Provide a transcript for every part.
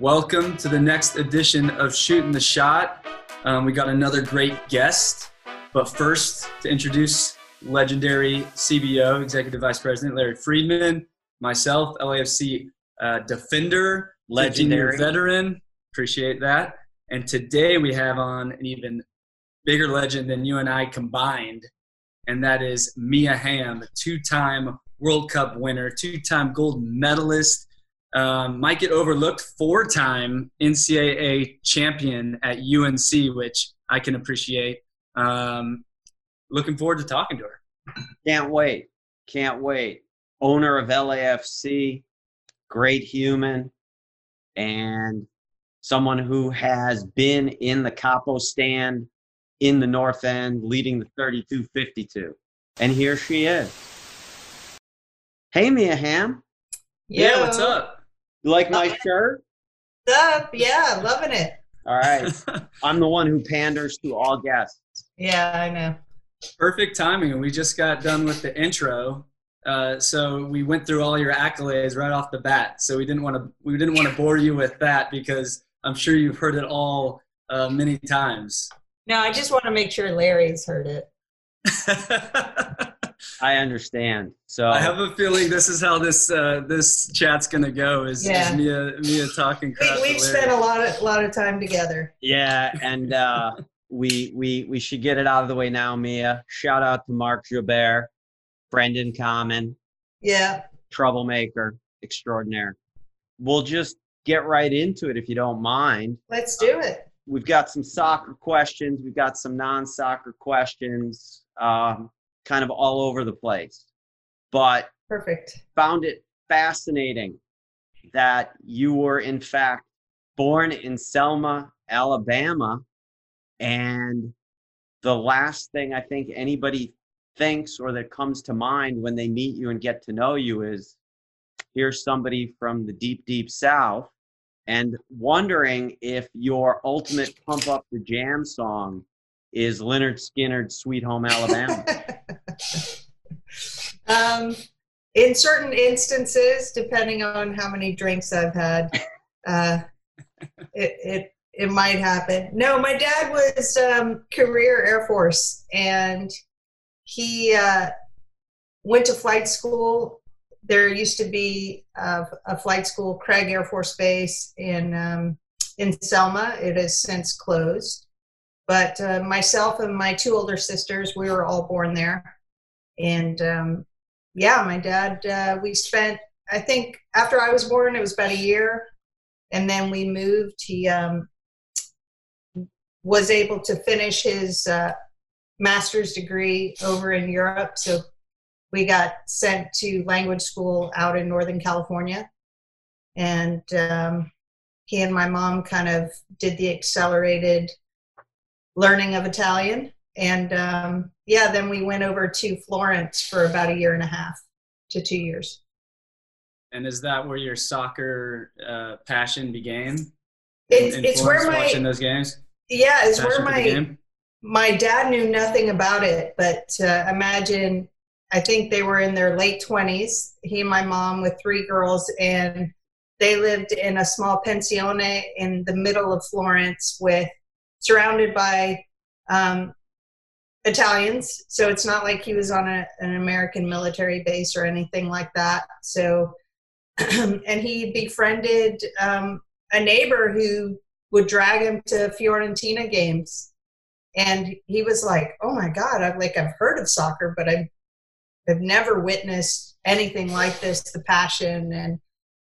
Welcome to the next edition of Shooting the Shot. Um, we got another great guest, but first to introduce legendary CBO, Executive Vice President Larry Freedman, myself, LAFC uh, defender, legendary veteran. Appreciate that. And today we have on an even bigger legend than you and I combined, and that is Mia Hamm, two-time World Cup winner, two-time gold medalist um, might get overlooked four time NCAA champion at UNC, which I can appreciate. Um, looking forward to talking to her. Can't wait. Can't wait. Owner of LAFC, great human, and someone who has been in the capo stand in the North End leading the 3252. And here she is. Hey, Mia Hamm. Yeah, what's up? You like my shirt? Up, yeah, loving it. All right. I'm the one who panders to all guests. Yeah, I know. Perfect timing. We just got done with the intro. Uh, so we went through all your accolades right off the bat. So we didn't want to we didn't want to bore you with that because I'm sure you've heard it all uh, many times. No, I just want to make sure Larry's heard it. I understand. So I have a feeling this is how this uh, this chat's gonna go. Is, yeah. is Mia Mia talking crap? We, have spent a lot of lot of time together. Yeah, and uh, we we we should get it out of the way now, Mia. Shout out to Mark Joubert, Brendan in common. Yeah. Troublemaker extraordinaire. We'll just get right into it if you don't mind. Let's do it. We've got some soccer questions. We've got some non-soccer questions. Um, kind of all over the place. But perfect. Found it fascinating that you were in fact born in Selma, Alabama, and the last thing I think anybody thinks or that comes to mind when they meet you and get to know you is here's somebody from the deep, deep South, and wondering if your ultimate pump up the jam song is Lynyrd Skynyrd's Sweet Home Alabama? um, in certain instances, depending on how many drinks I've had, uh, it, it it might happen. No, my dad was um, career Air Force, and he uh, went to flight school. There used to be a, a flight school, Craig Air Force Base in um, in Selma. It has since closed. But uh, myself and my two older sisters, we were all born there. And um, yeah, my dad, uh, we spent, I think after I was born, it was about a year. And then we moved. He um, was able to finish his uh, master's degree over in Europe. So we got sent to language school out in Northern California. And um, he and my mom kind of did the accelerated learning of Italian. And um, yeah, then we went over to Florence for about a year and a half to two years. And is that where your soccer uh, passion began? It, in it's Florence, where my watching those games. Yeah, it's passion where my my dad knew nothing about it, but uh, imagine. I think they were in their late twenties. He and my mom with three girls, and they lived in a small pensione in the middle of Florence with surrounded by um, Italians. So it's not like he was on a, an American military base or anything like that. So, and he befriended um, a neighbor who would drag him to Fiorentina games. And he was like, "Oh my God! I've like I've heard of soccer, but I've I've never witnessed anything like this. The passion and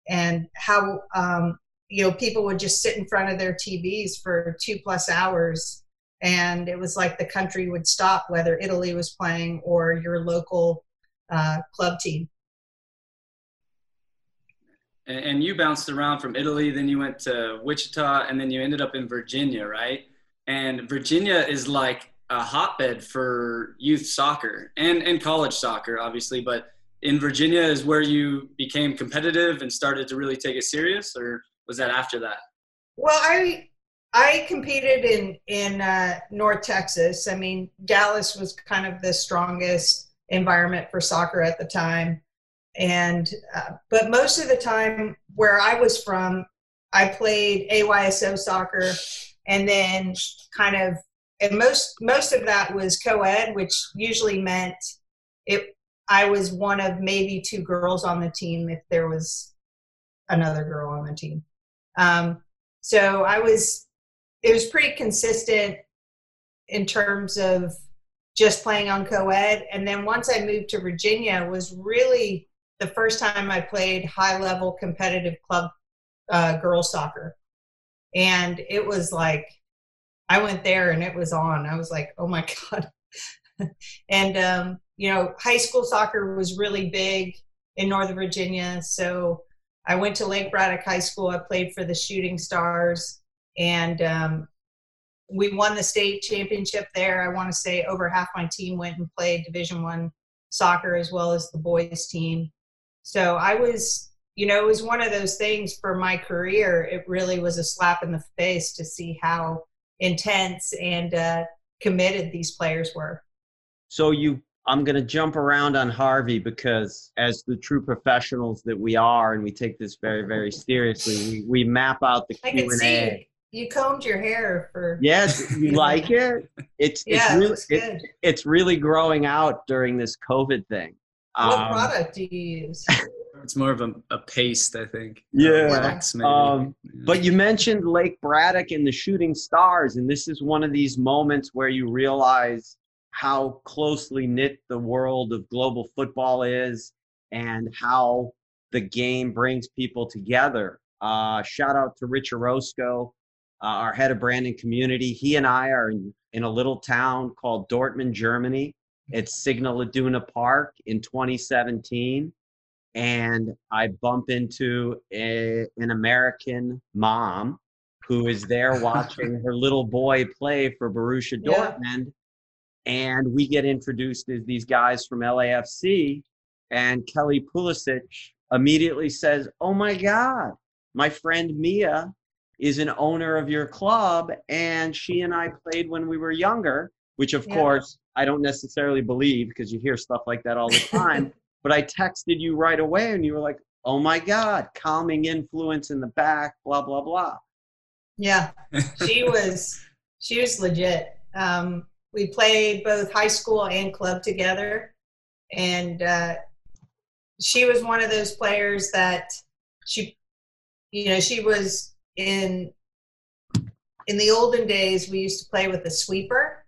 and how um, you know people would just sit in front of their tvs for two plus hours and it was like the country would stop whether italy was playing or your local uh, club team and you bounced around from italy then you went to wichita and then you ended up in virginia right and virginia is like a hotbed for youth soccer and, and college soccer obviously but in virginia is where you became competitive and started to really take it serious or was that after that? Well, I I competed in in uh, North Texas. I mean, Dallas was kind of the strongest environment for soccer at the time, and uh, but most of the time where I was from, I played AYSO soccer, and then kind of, and most most of that was co-ed, which usually meant it. I was one of maybe two girls on the team if there was another girl on the team. Um, so I was, it was pretty consistent in terms of just playing on co-ed. And then once I moved to Virginia, was really the first time I played high-level competitive club uh, girls soccer, and it was like I went there and it was on. I was like, oh my god. and um, you know, high school soccer was really big in Northern Virginia, so I went to Lake Braddock High School. I played for the Shooting Stars, and um, we won the state championship there. I want to say over half my team went and played Division One soccer as well as the boys team. So I was, you know, it was one of those things for my career. It really was a slap in the face to see how intense and uh, committed these players were. So you I'm going to jump around on Harvey because, as the true professionals that we are, and we take this very, very seriously, we, we map out the Q and A. You combed your hair for. Yes, you like it. It's yeah, it's really it, it's really growing out during this COVID thing. What um, product do you use? It's more of a, a paste, I think. Yeah. Wax, maybe. Um, yeah. But you mentioned Lake Braddock and the Shooting Stars, and this is one of these moments where you realize how closely knit the world of global football is and how the game brings people together. Uh, shout out to Rich Orozco, uh, our head of brand and community. He and I are in, in a little town called Dortmund, Germany. It's Signal Iduna Park in 2017. And I bump into a, an American mom who is there watching her little boy play for Borussia yeah. Dortmund and we get introduced as these guys from LAFC, and Kelley Pulisic immediately says, "Oh my God, my friend Mia is an owner of your club, and she and I played when we were younger." Which, of yeah. course, I don't necessarily believe because you hear stuff like that all the time. but I texted you right away, and you were like, "Oh my God, calming influence in the back, blah blah blah." Yeah, she was she was legit. Um, we played both high school and club together and uh, she was one of those players that she you know she was in in the olden days we used to play with a sweeper.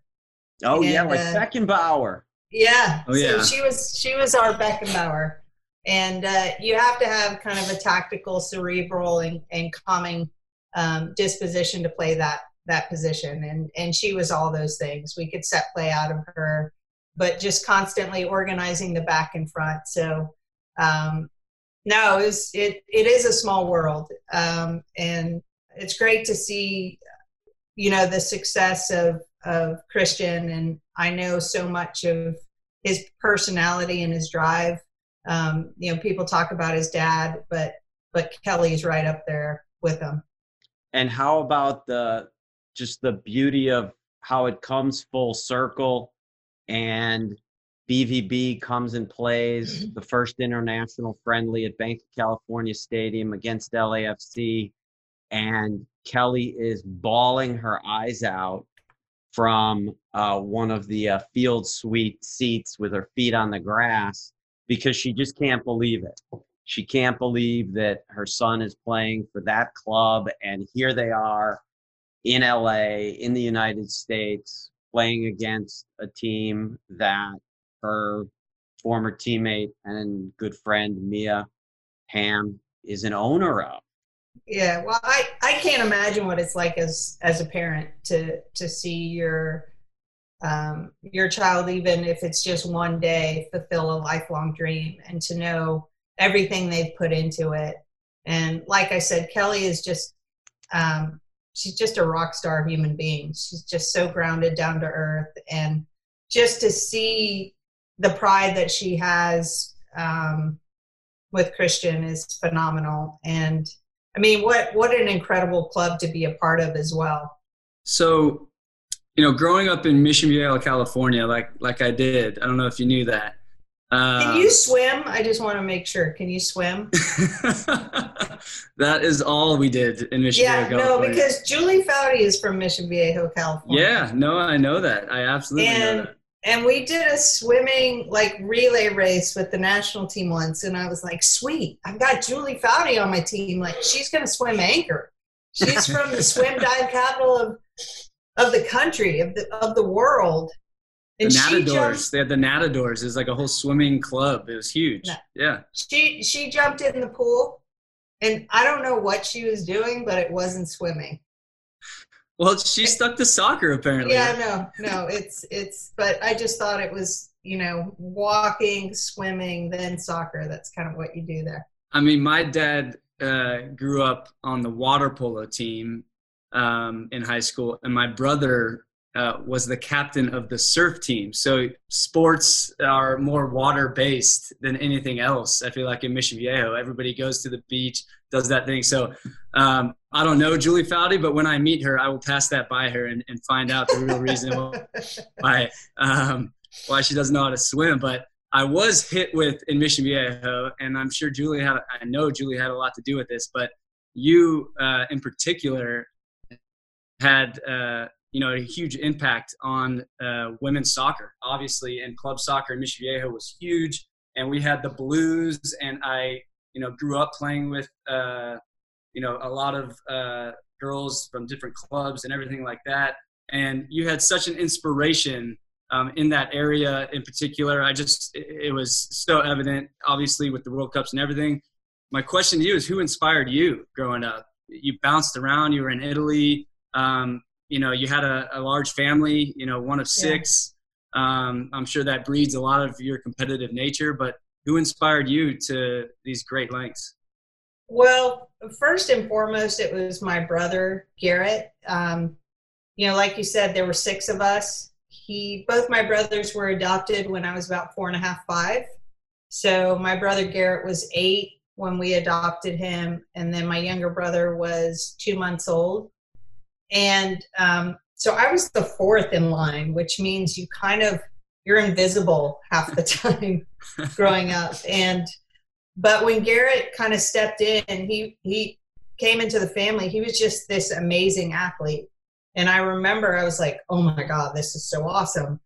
Oh and, yeah like uh, beckenbauer. Yeah. Oh yeah. So she was she was our beckenbauer. And uh, you have to have kind of a tactical cerebral and, and calming um, disposition to play that that position. And and she was all those things. We could set play out of her but just constantly organizing the back and front. So um no it was, it it is a small world um and it's great to see you know the success of of christian and i know so much of his personality and his drive. Um you know people talk about his dad but but kelley's right up there with him. And how about the just the beauty of how it comes full circle and BVB comes and plays mm-hmm. the first international friendly at Bank of California Stadium against LAFC. And Kelley is bawling her eyes out from uh, one of the uh, field suite seats with her feet on the grass because she just can't believe it. She can't believe that her son is playing for that club, and here they are in LA, in the United States, playing against a team that her former teammate and good friend Mia Hamm is an owner of. Yeah, well, I, I can't imagine what it's like as as a parent to to see your um, your child, even if it's just one day, fulfill a lifelong dream, and to know everything they've put into it. And like I said, Kelley is just um, she's just a rock star human being. She's just so grounded down to earth. And just to see the pride that she has um, with Christian is phenomenal. And I mean, what, what an incredible club to be a part of as well. So, you know, growing up in Mission Viejo, California, like, like I did, I don't know if you knew that. Can you um, swim? I just want to make sure. Can you swim? that is all we did in Mission Yeah, Viejo, Yeah, no, because Julie Foudy is from Mission Viejo, California. yeah, no, I know that. I absolutely know that. And we did a swimming like relay race with the national team once, and I was like, sweet, I've got Julie Foudy on my team. Like she's gonna swim anchor. She's from the swim dive capital of of the country of the of the world. And she Nadadores. jumped, They had the Nadadores. It was like a whole swimming club. It was huge. No. Yeah. she she jumped in the pool, and I don't know what she was doing, but it wasn't swimming. Well, she stuck to soccer apparently. Yeah, no, no, it's it's. But I just thought it was you know walking, swimming, then soccer. That's kind of what you do there. I mean, my dad uh, grew up on the water polo team um, in high school, and my brother uh, was the captain of the surf team. So sports are more water based than anything else. I feel like in Mission Viejo, everybody goes to the beach, does that thing. So um, I don't know Julie Foudy, but when I meet her, I will pass that by her and, and find out the real reason why um, why she doesn't know how to swim. But I was hit with in Mission Viejo, and I'm sure Julie had. I know Julie had a lot to do with this, but you uh, in particular had uh, you know a huge impact on uh, women's soccer. Obviously, and club soccer in Mission Viejo was huge, and we had the Blues, and I you know grew up playing with uh, you know a lot of uh, girls from different clubs and everything like that. And you had such an inspiration um, in that area in particular. I just, it, it was so evident, obviously, with the World Cups and everything. My question to you is who inspired you growing up? You bounced around, you were in Italy, um, you know, you had a, a, large family, you know, one of six. Yeah. Um, I'm sure that breeds a lot of your competitive nature, but who inspired you to these great lengths? Well, first and foremost, it was my brother, Garrett. Um, you know, like you said, there were six of us he both my brothers were adopted when I was about four and a half, five. So my brother Garrett was eight when we adopted him, and then my younger brother was two months old. And um, so I was the fourth in line, which means you kind of you're invisible half the time growing up. And but when Garrett kind of stepped in, he he came into the family. He was just this amazing athlete. And I remember I was like, oh my God, this is so awesome.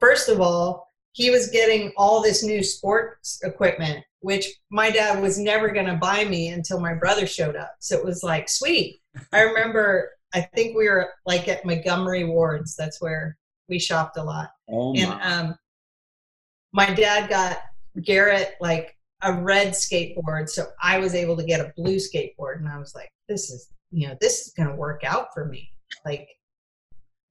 First of all, he was getting all this new sports equipment, which my dad was never going to buy me until my brother showed up. So it was like, sweet. I remember, I think we were like at Montgomery Wards. That's where we shopped a lot. Oh my. and um, my dad got Garrett like a red skateboard. So I was able to get a blue skateboard. And I was like, this is, you know, this is going to work out for me like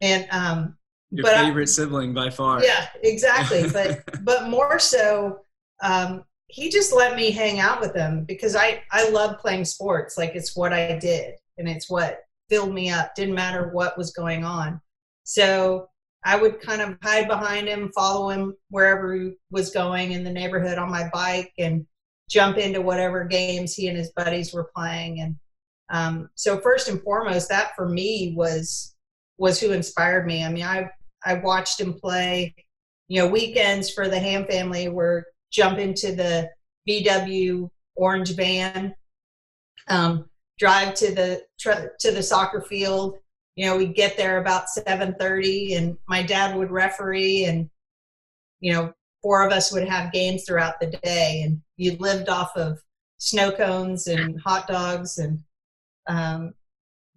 and um your favorite I, sibling by far yeah exactly but but more so um he just let me hang out with him because i i love playing sports like it's what i did and it's what filled me up didn't matter what was going on so i would kind of hide behind him follow him wherever he was going in the neighborhood on my bike and jump into whatever games he and his buddies were playing and um, so first and foremost, that for me was was who inspired me. I mean, I I watched him play. You know, weekends for the Hamm family were jump into the VW orange van, um, drive to the to the soccer field. You know, we'd get there about seven thirty, and my dad would referee, and you know, four of us would have games throughout the day, and you lived off of snow cones and hot dogs and um,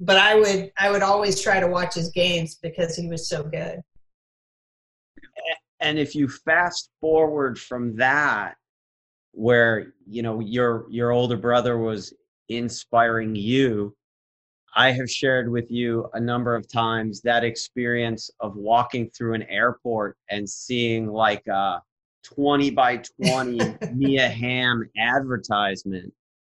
but I would I would always try to watch his games because he was so good. And if you fast forward from that, where you know your your older brother was inspiring you, I have shared with you a number of times that experience of walking through an airport and seeing like a 20 by 20 Mia Hamm advertisement.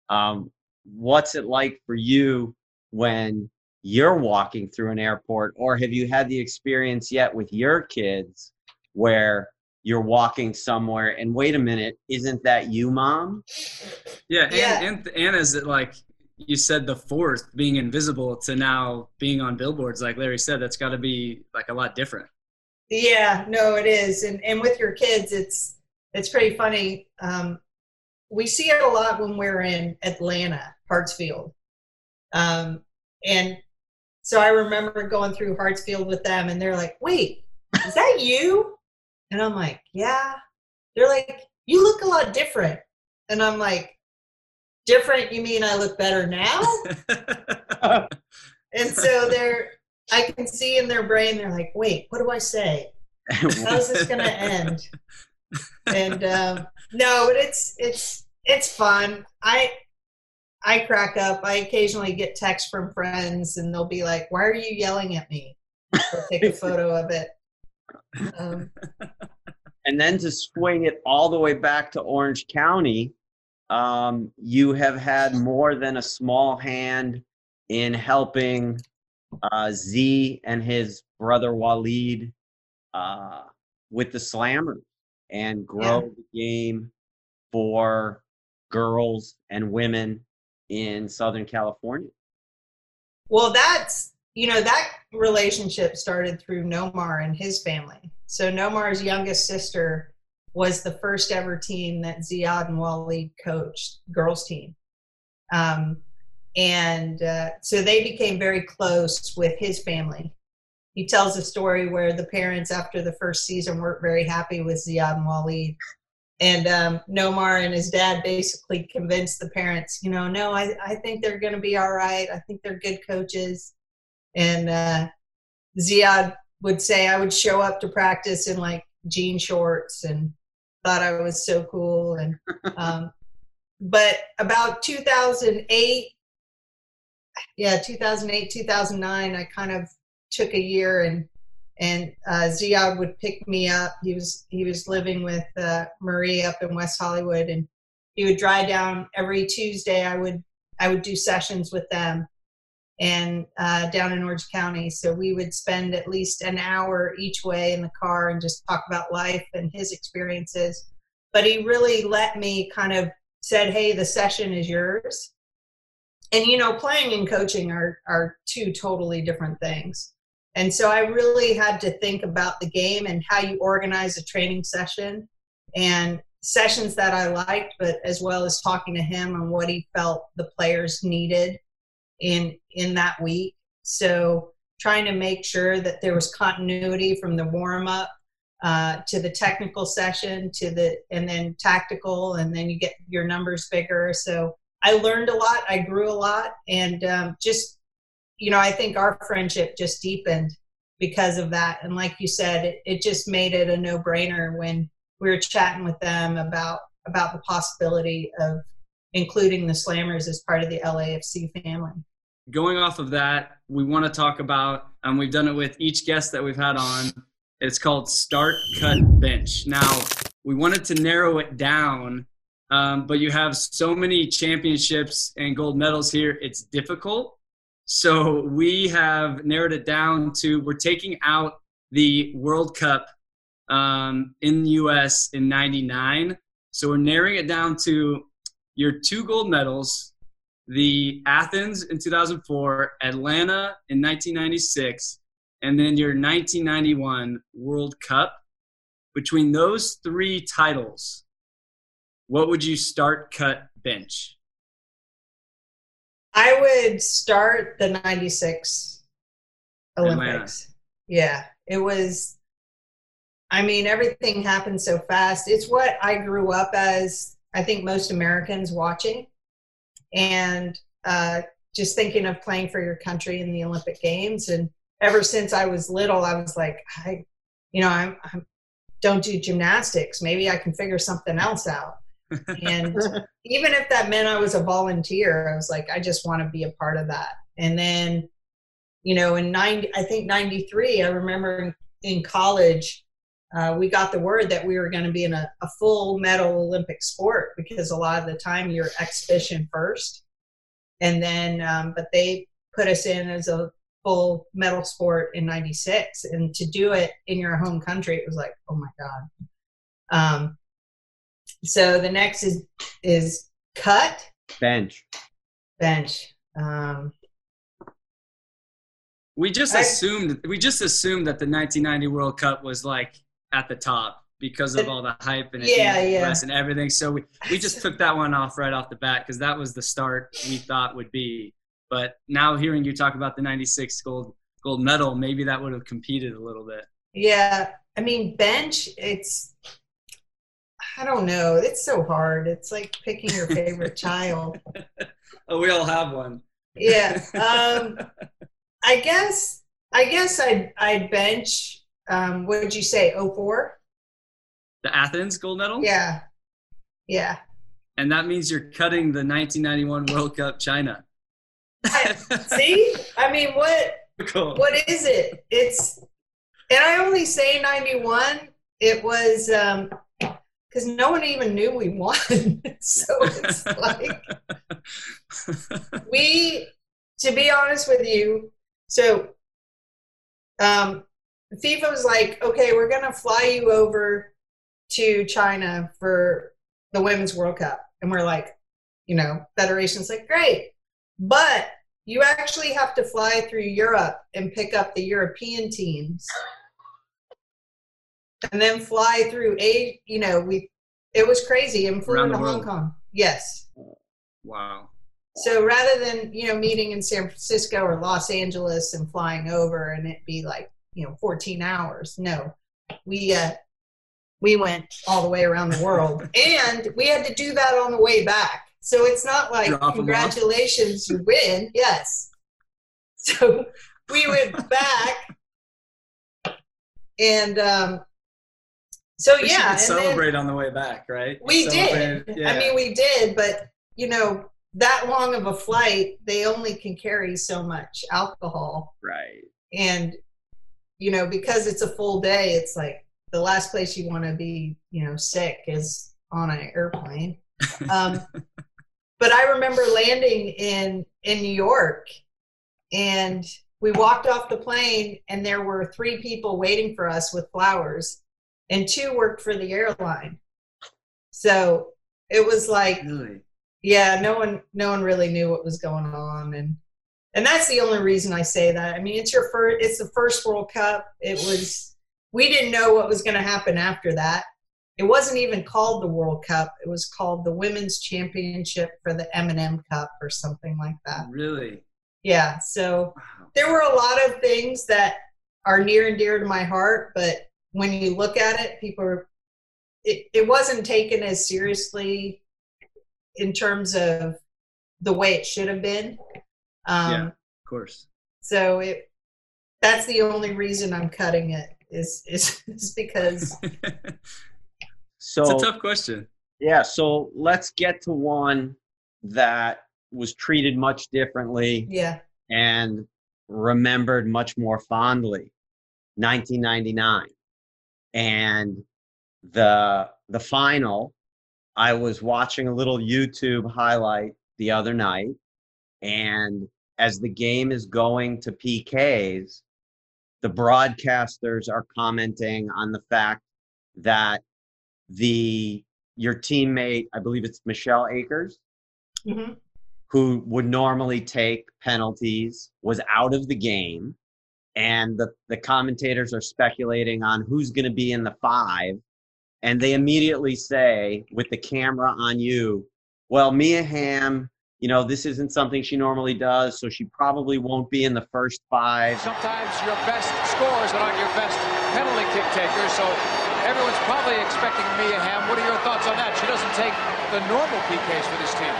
Um, what's it like for you when you're walking through an airport or have you had the experience yet with your kids where you're walking somewhere and wait a minute isn't that you mom yeah and yeah. and, and is it like you said the fourth being invisible to now being on billboards like larry said that's got to be like a lot different yeah no it is and and with your kids it's it's pretty funny um we see it a lot when we're in atlanta Hartsfield. Um, and so I remember going through Hartsfield with them, and they're like, "Wait, is that you?" And I'm like, "Yeah." They're like, "You look a lot different," and I'm like, "Different? You mean I look better now?" and so they're, I can see in their brain, they're like, "Wait, what do I say? How's this gonna end?" And um, no, but it's it's it's fun. I I crack up. I occasionally get texts from friends, and they'll be like, "Why are you yelling at me?" I'll take a photo of it. Um, and then to swing it all the way back to Orange County, um, you have had more than a small hand in helping uh, Z and his brother Waleed uh, with the slammer and grow Yeah. the game for girls and women in Southern California. well, that's you know that relationship started through Nomar and his family. So Nomar's youngest sister was the first ever team that Ziad and Waleed coached, girls team. Um, and uh, so they became very close with his family. He tells a story where the parents, after the first season, weren't very happy with Ziad and Waleed. And um, Nomar and his dad basically convinced the parents, you know, no, I, I think they're going to be all right. I think they're good coaches. And uh, Ziad would say I would show up to practice in like jean shorts and thought I was so cool. And um, but about 2008, yeah, 2008, 2009, I kind of took a year and and uh, Ziad would pick me up. He was he was living with uh, Marie up in West Hollywood, and he would drive down every Tuesday. I would I would do sessions with them, and uh, down in Orange County. So we would spend at least an hour each way in the car and just talk about life and his experiences. But he really let me kind of said, "Hey, the session is yours." And you know, playing and coaching are are two totally different things. And so I really had to think about the game and how you organize a training session and sessions that I liked, but as well as talking to him on what he felt the players needed in in that week. So trying to make sure that there was continuity from the warm up uh, to the technical session to the and then tactical, and then you get your numbers bigger. So I learned a lot. I grew a lot, and um, just you know, I think our friendship just deepened because of that. And like you said, it, it just made it a no brainer when we were chatting with them about about the possibility of including the Slammers as part of the LAFC family. Going off of that, we want to talk about, and we've done it with each guest that we've had on. It's called Start, Cut, Bench. Now, we wanted to narrow it down, um, but you have so many championships and gold medals here, it's difficult. So we have narrowed it down to we're taking out the World Cup um, in the US in 99. So we're narrowing it down to your two gold medals, the Athens in 2004, Atlanta in 1996, and then your 1991 World Cup. Between those three titles, what would you start, cut, bench? I would start the 96 Olympics. Yeah, it was, I mean, everything happened so fast. It's what I grew up as, I think most Americans watching. And uh, just thinking of playing for your country in the Olympic Games. And ever since I was little, I was like, I, you know, I'm, I'm don't do gymnastics. Maybe I can figure something else out. And even if that meant I was a volunteer, I was like, I just want to be a part of that. And then, you know, in 90, I think 93, I remember in, in college, uh, we got the word that we were going to be in a, a full medal Olympic sport because a lot of the time you're exhibition first. And then, um, but they put us in as a full medal sport in 96. And to do it in your home country, it was like, oh my God. Um, so the next is is cut Bench. bench. Um, We just I- assumed we just assumed that the 1990 World Cup was like at the top. because of all the hype and Yeah, yeah. and everything. So we, we just took that one off right off the bat because that was the start we thought would be. But now hearing you talk about the '96 gold gold medal, maybe that would have competed a little bit. Yeah, I mean bench. It's I don't know. It's so hard. It's like picking your favorite child. Oh, we all have one. Yeah. Um, I guess. I guess I'd I'd bench. Um, what did you say? 04? The Athens gold medal. Yeah. Yeah. And that means you're cutting the 1991 World Cup China. See? I mean, what cool. what is it? It's and I only say 91. It was um because no one even knew we won. so it's like we to be honest with you, so um FIFA was like, okay, we're gonna fly you over to China for the Women's World Cup. And we're like, you know, Federation's like, great. But you actually have to fly through Europe and pick up the European teams. And then fly through a you know, we it was crazy and flew to the Hong. Kong. Yes. wow. So rather than, you know, meeting in San Francisco or Los Angeles and flying over and it be like, you know, 14 hours. No. We uh we went all the way around the world and we had to do that on the way back. So it's not like Drop 'em off. congratulations you win. Yes. So we went back and um so yeah, should and then- celebrate on the way back, right? we did. Yeah. I mean, we did, but you know, that long of a flight, they only can carry so much alcohol. Right. And, you know, because it's a full day, it's like the last place you want to be, you know, sick is on an airplane. Um, but I remember landing in in New York, and we walked off the plane, and there were three people waiting for us with flowers, and two worked for the airline. So it was like really. yeah no one no one really knew what was going on and and that's the only reason i say that. I mean it's your first it's the first world cup. It was we didn't know what was going to happen after that. It wasn't even called the world cup. It was called the women's championship for the m&m cup or something like that. Really. yeah so Wow. there were a lot of things that are near and dear to my heart but when you look at it people are, it, it wasn't taken as seriously in terms of the way it should have been um, Yeah. Of course. so it that's the only reason i'm cutting it is is, is because So it's a tough question. yeah, so let's get to one that was treated much differently yeah and remembered much more fondly 1999 and the the final i was watching a little youtube highlight the other night and as the game is going to pks the broadcasters are commenting on the fact that the your teammate i believe it's michelle akers hmm who would normally take penalties was out of the game and the, the commentators are speculating on who's going to be in the five and they immediately say with the camera on you well mia Hamm, you know this isn't something she normally does so she probably won't be in the first five Sometimes your best scorers are not your best penalty kick takers, so everyone's probably expecting Mia Hamm. What are your thoughts on that? She doesn't take the normal PKs for this team.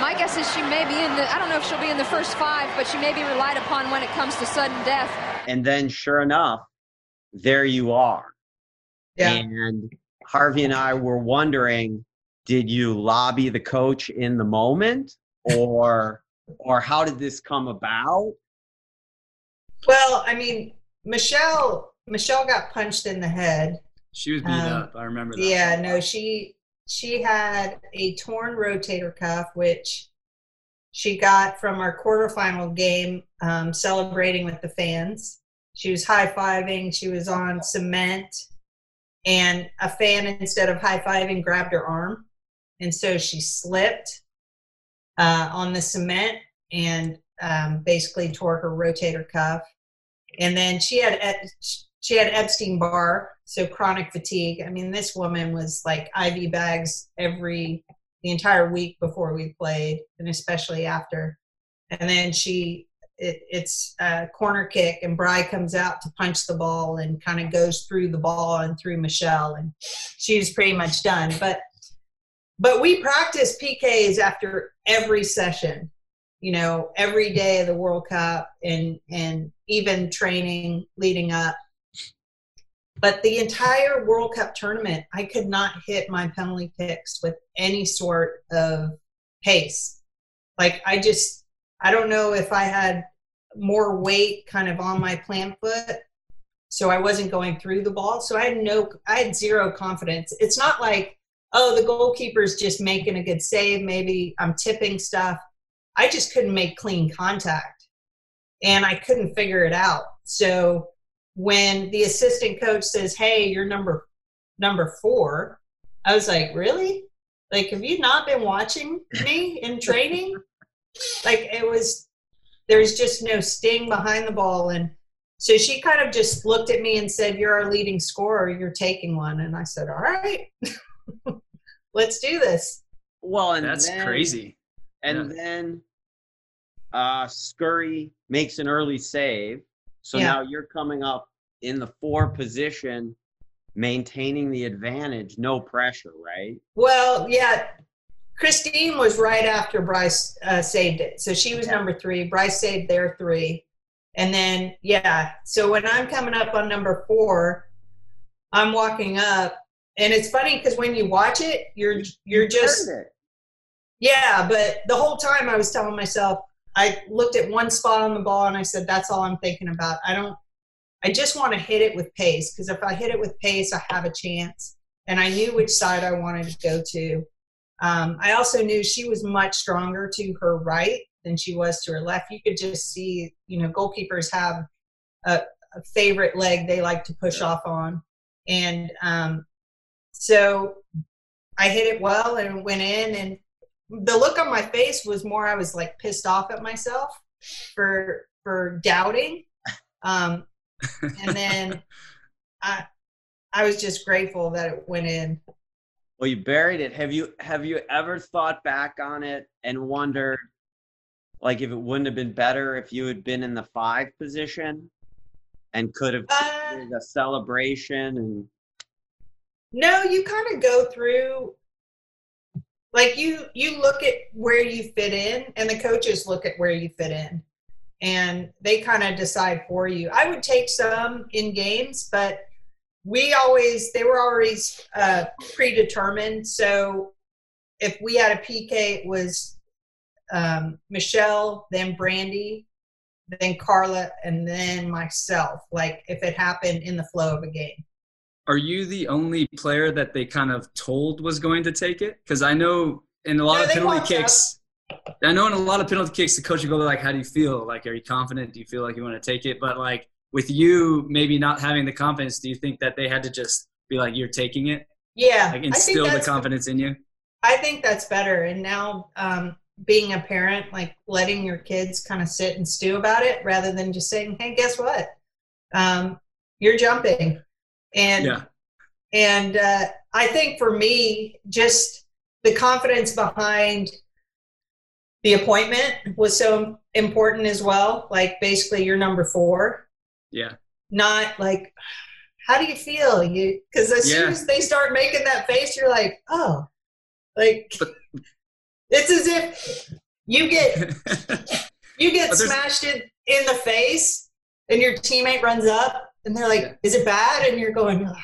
My guess is she may be in the, I don't know if she'll be in the first five, but she may be relied upon when it comes to sudden death. and then sure enough there you are yeah And Harvey and I were wondering, did you lobby the coach in the moment or or how did this come about? well i mean michelle michelle got punched in the head She was beat Um, up. I remember that. Yeah, no, she she had a torn rotator cuff, which she got from our quarterfinal game, um, celebrating with the fans. She was high fiving. She was on cement, and a fan instead of high fiving grabbed her arm, and so she slipped uh, on the cement and um, basically tore her rotator cuff. And then she had she had Epstein Barr, so chronic fatigue. I mean, this woman was like IV bags every the entire week before we played, and especially after. And then she, it, it's a corner kick, and Bri comes out to punch the ball and kind of goes through the ball and through Michelle, and she's pretty much done. But but we practice PKs after every session you know every day of the world cup and and even training leading up. But the entire world cup tournament i could not hit my penalty kicks with any sort of pace. Like i just i don't know if i had more weight kind of on my plant foot so i wasn't going through the ball. So i had no i had zero confidence. It's not like oh the goalkeeper's just making a good save maybe i'm tipping stuff I just couldn't make clean contact and I couldn't figure it out. So when the assistant coach says, "Hey, you're number number 4." I was like, "Really? Like have you not been watching me in training?" like it was there's just no sting behind the ball and so she kind of just looked at me and said, "You're our leading scorer. You're taking one." And I said, "All right, let's do this." Well, and That's then, crazy. And Yeah. then uh, Scurry makes an early save. So Yeah. now you're coming up in the four position, maintaining the advantage, no pressure, right? Well, yeah. Christine was right after Bryce uh, saved it. So she was number three. Bryce saved their three. And then, yeah. So when I'm coming up on number four, I'm walking up. And it's funny because when you watch it, you're you're just yeah. But the whole time I was telling myself, I looked at one spot on the ball and I said, "That's all I'm thinking about. I don't. I just want to hit it with pace because if I hit it with pace, I have a chance." And I knew which side I wanted to go to. Um, I also knew she was much stronger to her right than she was to her left. You could just see, you know, goalkeepers have a, a favorite leg they like to push off on, and um, so I hit it well and went in. And the look on my face was more I was like pissed off at myself for for doubting, um, and then I I was just grateful that it went in. Well, you buried it. Have you have you ever thought back on it and wondered, like, if it wouldn't have been better if you had been in the five position and could have Uh, a celebration and No, you kind of go through like you you look at where you fit in and the coaches look at where you fit in and they kind of decide for you. I would take some in games, but we always they were always uh, predetermined. So if we had a PK, it was um, Michelle, then Brandi, then Carla, and then myself. Like if it happened in the flow of a game. Are you the only player that they kind of told was going to take it? Because I know in a lot No, of penalty walked up. kicks, I know in a lot of penalty kicks, the coach will go like, "How do you feel? Like, are you confident? Do you feel like you want to take it?" But like with you, maybe not having the confidence, do you think that they had to just be like, "You're taking it," Yeah, like instill the confidence in you? I think that's better. And now, um, being a parent, like letting your kids kind of sit and stew about it rather than just saying, "Hey, guess what? Um, you're jumping." And Yeah, and uh, I think for me, just the confidence behind the appointment was so important as well. Like basically, you're number four, yeah, not like. How do you feel? You because as soon as they start making that face, you're like, oh, like But- it's as if you get you get smashed in, in the face and your teammate runs up and they're like, Yeah. is it bad? And you're going, no,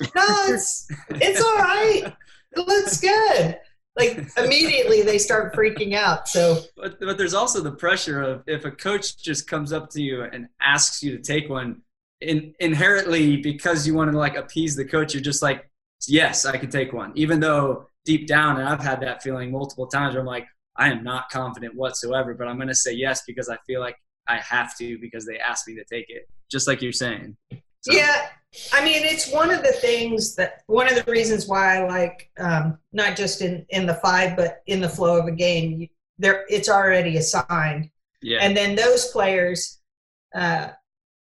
it's it's all right. It looks good. Like immediately they start freaking out. So But, but there's also the pressure of if a coach just comes up to you and asks you to take one, in, inherently because you want to like appease the coach, you're just like, yes, I can take one, even though deep down, and I've had that feeling multiple times where I'm like, I am not confident whatsoever, but I'm going to say yes because I feel like I have to because they asked me to take it, just like you're saying. So- Yeah, I mean, it's one of the things that one of the reasons why I like um, not just in in the five, but in the flow of a game. You, there, it's already assigned, yeah, and then those players, uh,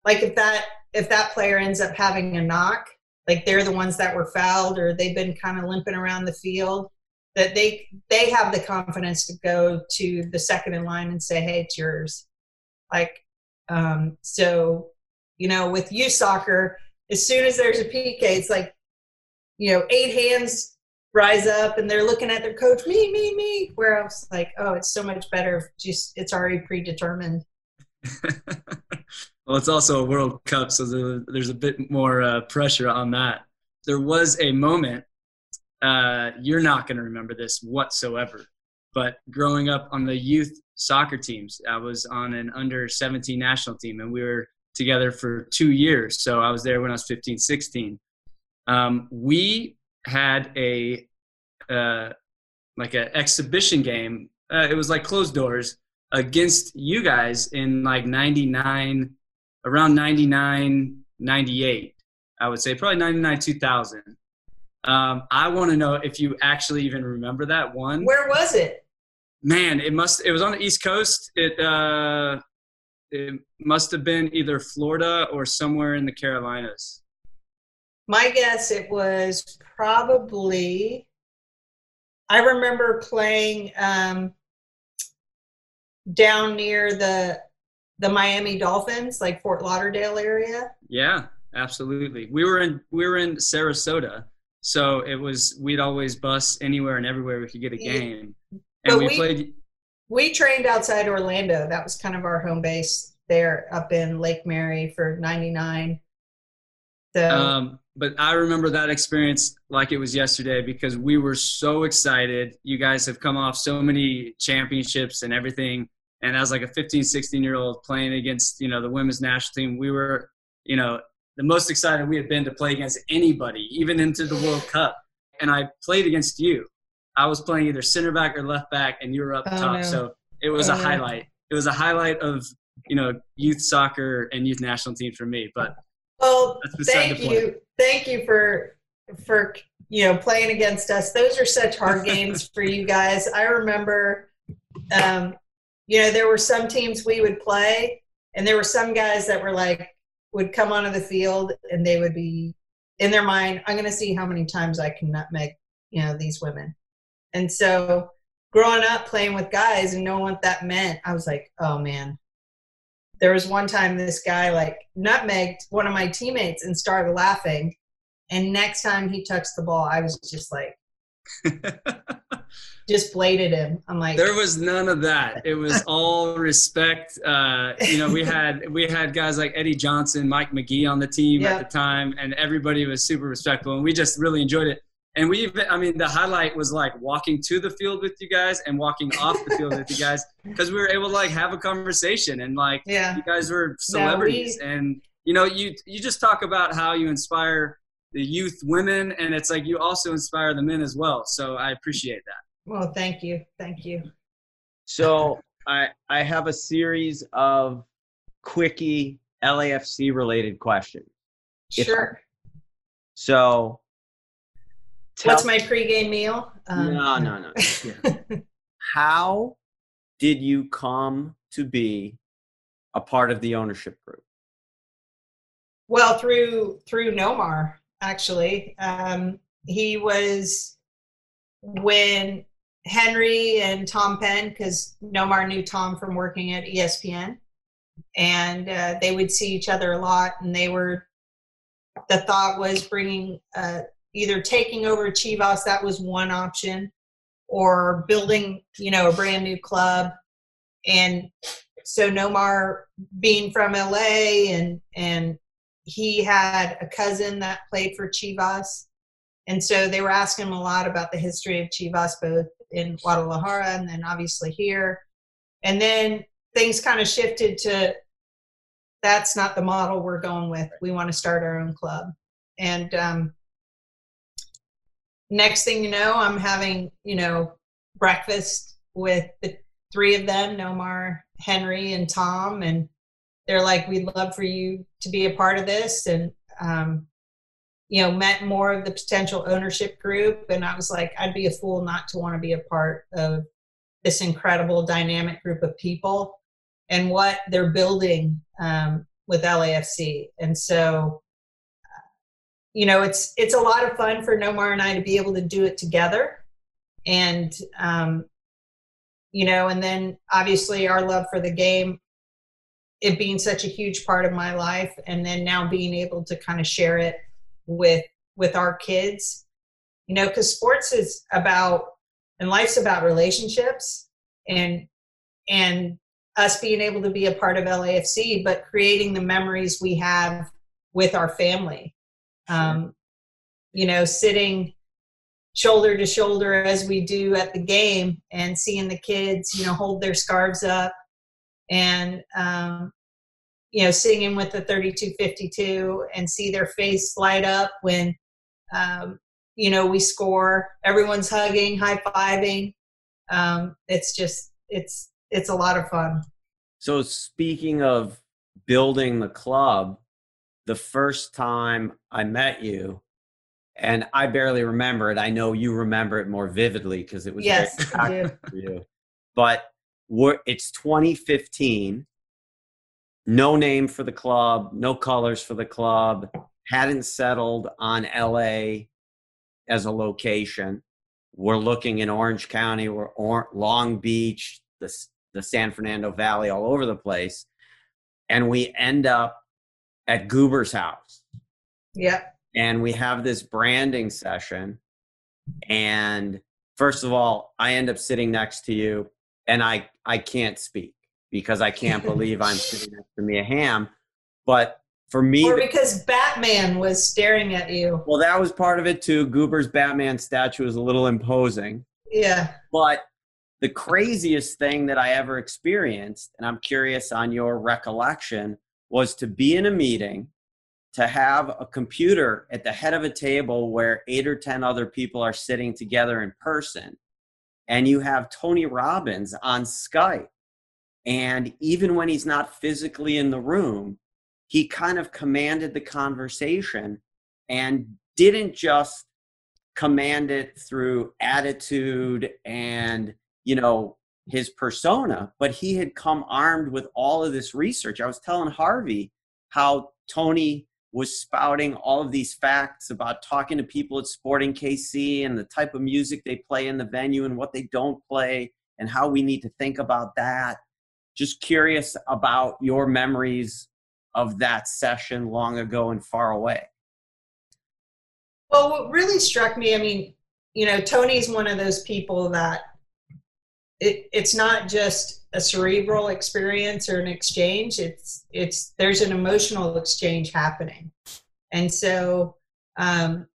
like if that if that player ends up having a knock, like they're the ones that were fouled or they've been kind of limping around the field, that they they have the confidence to go to the second in line and say, "Hey, it's yours." Like, um, so you know, with youth soccer, as soon as there's a PK, it's like, you know, eight hands rise up and they're looking at their coach, me, me, me. Where I was like, oh, it's so much better. Just it's already predetermined. well, it's also a World Cup, so there's a bit more uh, pressure on that. There was a moment. Uh, you're not going to remember this whatsoever, but growing up on the youth soccer teams, I was on an under 17 national team, and we were together for two years. So I was there when I was 15, 16. Um, we had a uh, like an exhibition game. Uh, it was like closed doors against you guys in like 99, around 99, 98. I would say probably 99, 2000. Um, I want to know if you actually even remember that one. Where was it? Man, it must. It was on the East Coast. It uh, it must have been either Florida or somewhere in the Carolinas. My guess it was probably. I remember playing um, down near the the Miami Dolphins, like Fort Lauderdale area. Yeah, absolutely. We were in we were in Sarasota, so it was we'd always bus anywhere and everywhere we could get a game, and we, we played we trained outside Orlando. That was kind of our home base there up in Lake Mary for 99. So, um, but I remember that experience like it was yesterday because we were so excited. You guys have come off so many championships and everything. And as like a 15, 16 year old playing against, you know, the women's national team, we were, you know, the most excited we had been to play against anybody, even into the World Cup. And I played against you. I was playing either center back or left back, and you were up oh, top. No. So it was oh, a highlight. It was a highlight of you know youth soccer and youth national team for me. But well, thank you, thank you for for you know playing against us. Those are such hard games for you guys. I remember, um, you know, there were some teams we would play, and there were some guys that were like would come onto the field and they would be in their mind, I'm going to see how many times I can nutmeg, you know, these women. And so growing up playing with guys and knowing what that meant, I was like, oh man. There was one time this guy like nutmegged one of my teammates and started laughing. And next time he touched the ball, I was just like, just bladed him. I'm like, there was none of that. It was all respect. Uh, you know, we had we had guys like Eddie Johnson, Mike McGee on the team at the time, and everybody was super respectful, and we just really enjoyed it and we even i mean the highlight was like walking to the field with you guys and walking off the field with you guys because we were able to like have a conversation and like yeah. you guys were celebrities. we, and you know you you just talk about how you inspire the youth women and it's like you also inspire the men as well. So i appreciate that. Well thank you. Thank you. So i i have a series of quickie lafc related questions. Sure. So Tell, What's my pregame meal? Um, no, no, no. Yeah. How did you come to be a part of the ownership group? Well, through through Nomar, actually. Um, he was when Henry and Tom Penn, because Nomar knew Tom from working at ESPN, and uh, they would see each other a lot, and they were. The thought was bringing uh, either taking over Chivas, that was one option, or building, you know, a brand new club. And so Nomar being from LA and and he had a cousin that played for Chivas. And so they were asking him a lot about the history of Chivas, both in Guadalajara and then obviously here. And then things kind of shifted to that's not the model we're going with. We want to start our own club. And um, next thing you know, I'm having, you know, breakfast with the three of them, Nomar, Henry, and Tom. And they're like, we'd love for you to be a part of this. And, um, you know, met more of the potential ownership group. And I was like, I'd be a fool not to want to be a part of this incredible dynamic group of people and what they're building. Um, with LAFC, and so you know it's it's a lot of fun for Nomar and I to be able to do it together, and um, you know, and then obviously our love for the game, it being such a huge part of my life, and then now being able to kind of share it with with our kids, you know, because sports is about and life's about relationships and and us being able to be a part of LAFC, but creating the memories we have with our family. Um, you know, sitting shoulder to shoulder as we do at the game and seeing the kids, you know, hold their scarves up and, um, you know, singing with the 3252 and see their face light up when, um, you know, we score. Everyone's hugging, high fiving. Um, it's just, it's, it's a lot of fun. So speaking of building the club, the first time I met you, and I barely remember it. I know you remember it more vividly because it was yes, for you. But we're, it's 2015. No name for the club, no colors for the club. Hadn't settled on LA as a location. We're looking in Orange County, we're or, Long Beach, the the San Fernando Valley, all over the place, and we end up at Guber's house. Yep. And we have this branding session. And first of all i end up sitting next to you and i i can't speak because i can't believe i'm sitting next to mia hamm but for me or because batman was staring at you. Well that was part of it too. Guber's batman statue was a little imposing. Yeah. But the craziest thing that i ever experienced and i'm curious on your recollection was to be in a meeting to have a computer at the head of a table where eight or 10 other people are sitting together in person, and you have Tony Robbins on Skype. And even when he's not physically in the room, he kind of commanded the conversation and didn't just command it through attitude and, you know, his persona, but he had come armed with all of this research. I was telling Harvey how Tony was spouting all of these facts about talking to people at Sporting KC and the type of music they play in the venue and what they don't play and how we need to think about that. Just curious about your memories of that session long ago and far away. Well, what really struck me, I mean, you know, Tony's one of those people that it, it's not just a cerebral experience or an exchange. It's it's there's an emotional exchange happening. And so um,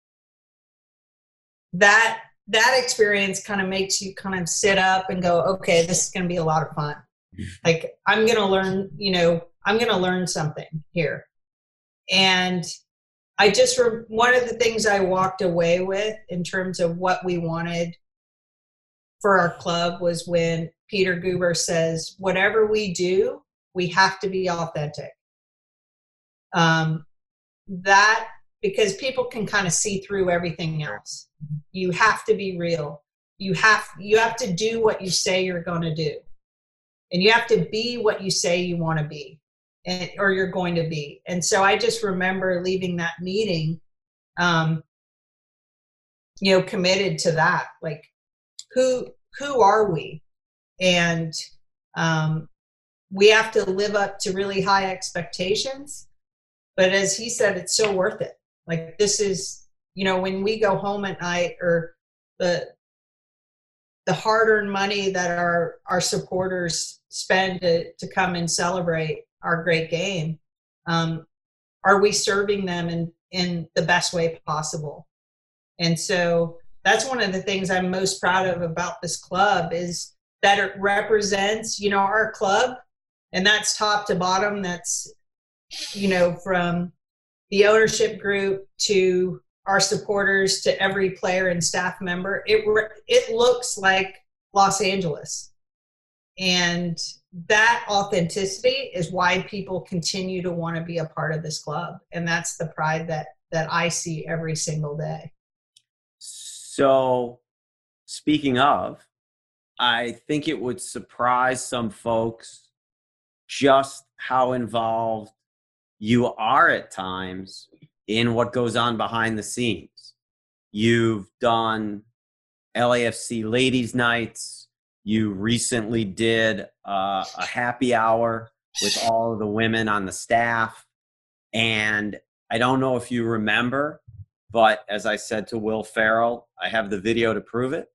that that experience kind of makes you kind of sit up and go okay this is going to be a lot of fun. Like i'm going to learn you know i'm going to learn something here. And i just re- one of the things i walked away with in terms of what we wanted for our club was when Peter Guber says, whatever we do, we have to be authentic. Um, that because people can kind of see through everything else. You have to be real. You have you have to do what you say you're going to do, and you have to be what you say you want to be, and or you're going to be. And so I just remember leaving that meeting, um, you know, committed to that. Like, who who are we? and um, we have to live up to really high expectations but as he said it's so worth it like this is you know when we go home at night or the the hard-earned money that our our supporters spend to, to come and celebrate our great game um, are we serving them in in the best way possible and so that's one of the things i'm most proud of about this club is that it represents, you know, our club, and that's top to bottom. That's, you know, from the ownership group to our supporters to every player and staff member. It it looks like Los Angeles, and that authenticity is why people continue to want to be a part of this club, and that's the pride that that I see every single day. So, speaking of, I think it would surprise some folks just how involved you are at times in what goes on behind the scenes. You've done LAFC ladies' nights. You recently did uh, a happy hour with all of the women on the staff. And I don't know if you remember, but as I said to Will Ferrell, I have the video to prove it.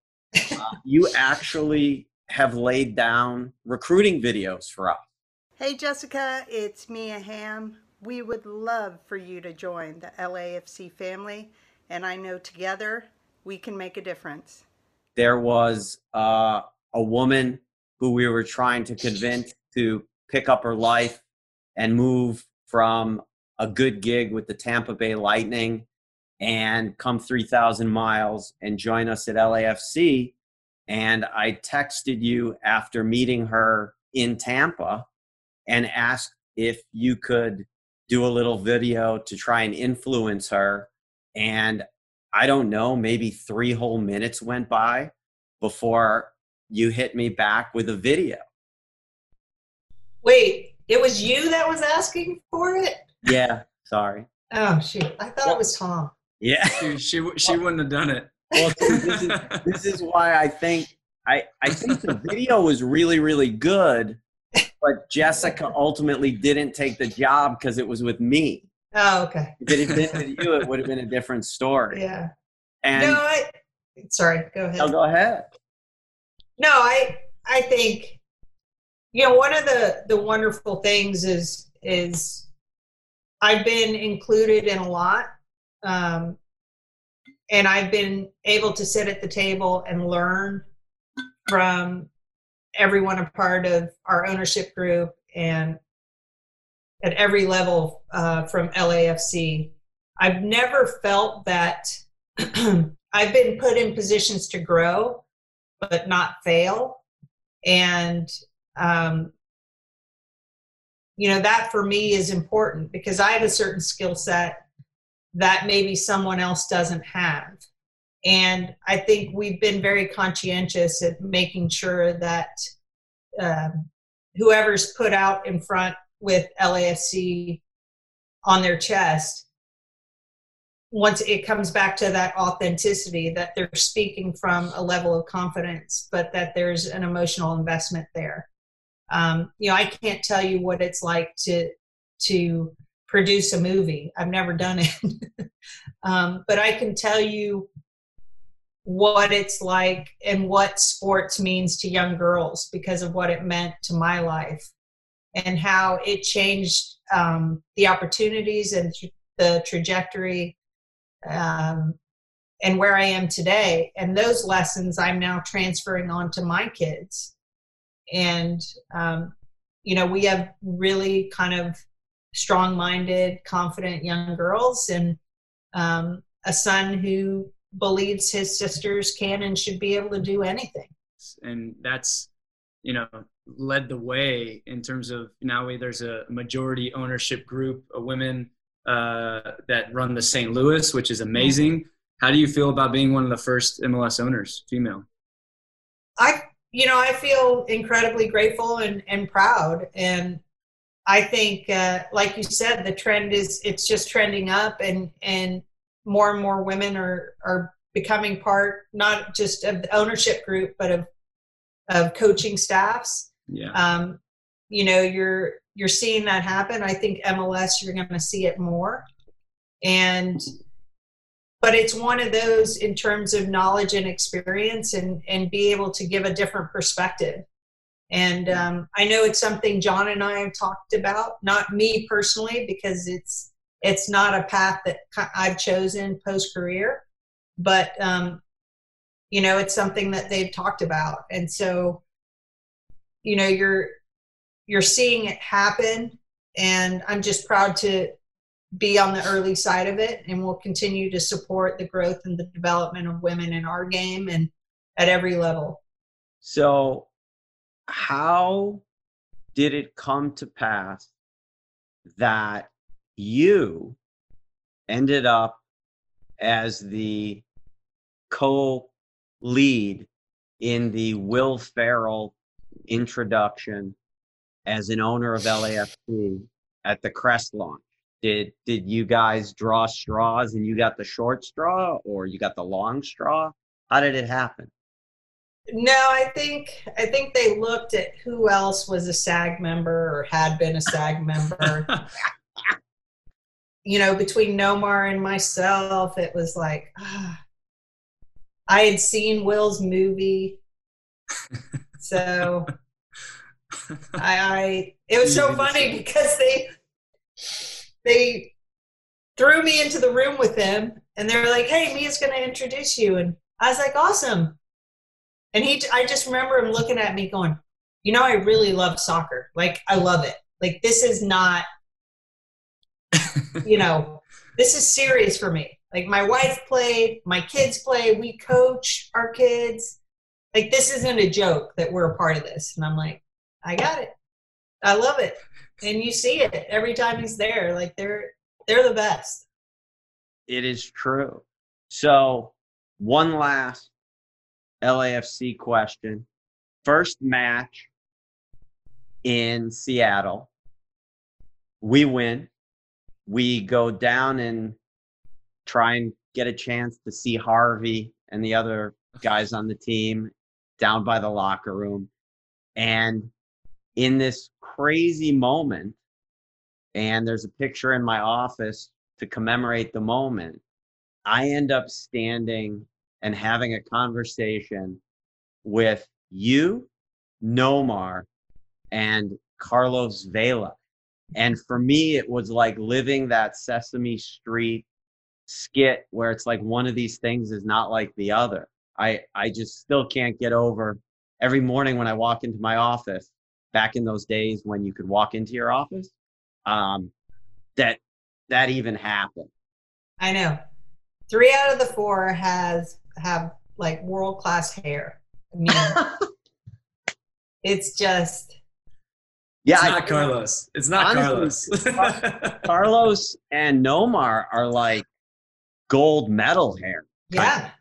Uh, you actually have laid down recruiting videos for us. Hey Jessica, it's Mia Hamm. We would love for you to join the LAFC family, and I know together we can make a difference. There was uh, a woman who we were trying to convince to pick up her life and move from a good gig with the Tampa Bay Lightning and come 3,000 miles and join us at LAFC. And I texted you after meeting her in Tampa and asked if you could do a little video to try and influence her. And I don't know, maybe three whole minutes went by before you hit me back with a video. Wait, it was you that was asking for it? Yeah, sorry. Oh shoot! I thought it was Tom. Yeah. she, she she wouldn't have done it. Well, see, this is this is why I think I I think the video was really really good, but Jessica ultimately didn't take the job because it was with me. Oh, okay. If it had been with you, it would have been a different story. Yeah. And no, I. Sorry. Go ahead. oh, go ahead. No, I I think you know one of the the wonderful things is is I've been included in a lot, um, and I've been able to sit at the table and learn from everyone a part of our ownership group and at every level uh, from LAFC. I've never felt that I've been put in positions to grow but not fail. And, um, you know, that for me is important because I have a certain skill set that maybe someone else doesn't have. And I think we've been very conscientious at making sure that um, whoever's put out in front with LAFC on their chest once it comes back to that authenticity that they're speaking from a level of confidence but that there's an emotional investment there um, you know i can't tell you what it's like to to produce a movie i've never done it um, but i can tell you what it's like and what sports means to young girls because of what it meant to my life and how it changed um, the opportunities and the trajectory um, and where I am today. And those lessons I'm now transferring on to my kids. And, um, you know, we have really kind of strong minded, confident young girls and um, a son who believes his sisters can and should be able to do anything. And that's, you know, led the way in terms of now there's a majority ownership group of women uh, that run the St. Louis, which is amazing. How do you feel about being one of the first MLS owners, female? I, you know, I feel incredibly grateful and, and proud. And I think, uh, like you said, the trend is it's just trending up, and and more and more women are are becoming part not just of the ownership group, but of of coaching staffs. Yeah. Um, you know, you're you're seeing that happen. I think MLS, you're going to see it more. And, but it's one of those in terms of knowledge and experience and, and be able to give a different perspective. And um, I know it's something John and I have talked about, not me personally, because it's, it's not a path that I've chosen post career, but, um, you know, it's something that they've talked about. And so, you know, you're, you're seeing it happen and i'm just proud to be on the early side of it and we'll continue to support the growth and the development of women in our game and at every level so how did it come to pass that you ended up as the co-lead in the will ferrell introduction as an owner of LAFC at the Crest launch. Did did you guys draw straws and you got the short straw or you got the long straw? How did it happen? No, I think I think they looked at who else was a SAG member or had been a SAG member. you know, between Nomar and myself, it was like ah. I had seen Will's movie, so I, I it was so funny because they they threw me into the room with him and they were like, "Hey, Mia's going to introduce you," and I was like, "Awesome." And he, I just remember him looking at me, going, "You know, I really love soccer. Like, I love it. Like, this is not, you know, this is serious for me. Like, my wife played, my kids play, we coach our kids. Like, this isn't a joke that we're a part of this." And I'm like, "I got it. I love it." And you see it every time he's there. Like, they're they're the best. It is true. So, one last LAFC question. First match in Seattle. We win. We go down and try and get a chance to see Harvey and the other guys on the team down by the locker room. And in this crazy moment, and there's a picture in my office to commemorate the moment. I end up standing and having a conversation with you, Nomar, and Carlos Vela. And for me, it was like living that Sesame Street skit where it's like one of these things is not like the other. I, I just still can't get over every morning when I walk into my office, back in those days when you could walk into your office um, that that even happened. I know. Three out of the four has have like world class hair. I mean, it's just. Yeah, it's not I, Carlos. It's not honestly, Carlos. Carlos and Nomar are like gold medal hair. Yeah.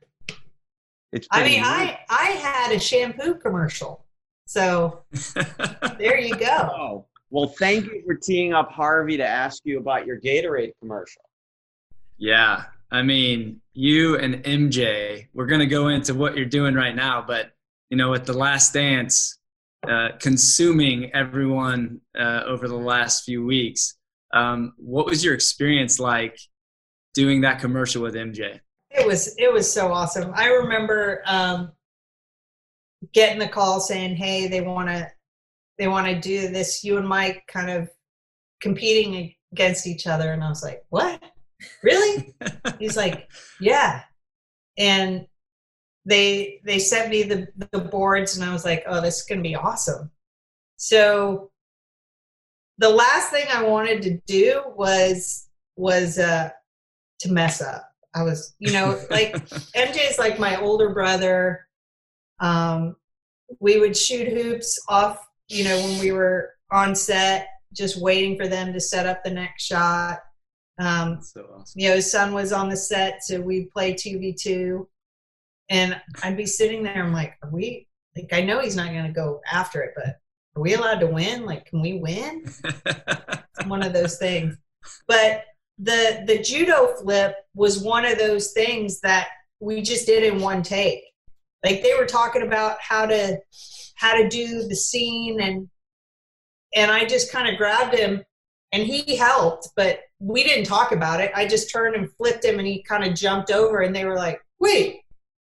It's I mean, I I had a shampoo commercial, so there you go. Oh, well, thank you for teeing up Harvey to ask you about your Gatorade commercial. Yeah. I mean, you and MJ, we're going to go into what you're doing right now, but, you know, with The Last Dance uh, consuming everyone uh, over the last few weeks, um, what was your experience like doing that commercial with MJ? It was it was so awesome. I remember um, getting the call saying, "Hey, they want to they want to do this you and mike kind of competing against each other and i was like what really? He's like yeah. And they they sent me the the boards and i was like oh this is going to be awesome. So the last thing i wanted to do was was uh to mess up. I was you know like mj is like my older brother. Um we would shoot hoops off you know, when we were on set, just waiting for them to set up the next shot. Um, so awesome. You know, his son was on the set, so we'd play 2v2. And I'd be sitting there, I'm like, are we, like, I know he's not going to go after it, but are we allowed to win? Like, can we win? one of those things. But the the judo flip was one of those things that we just did in one take. Like they were talking about how to how to do the scene and and I just kind of grabbed him and he helped, but we didn't talk about it. I just turned and flipped him and he kind of jumped over and they were like, wait,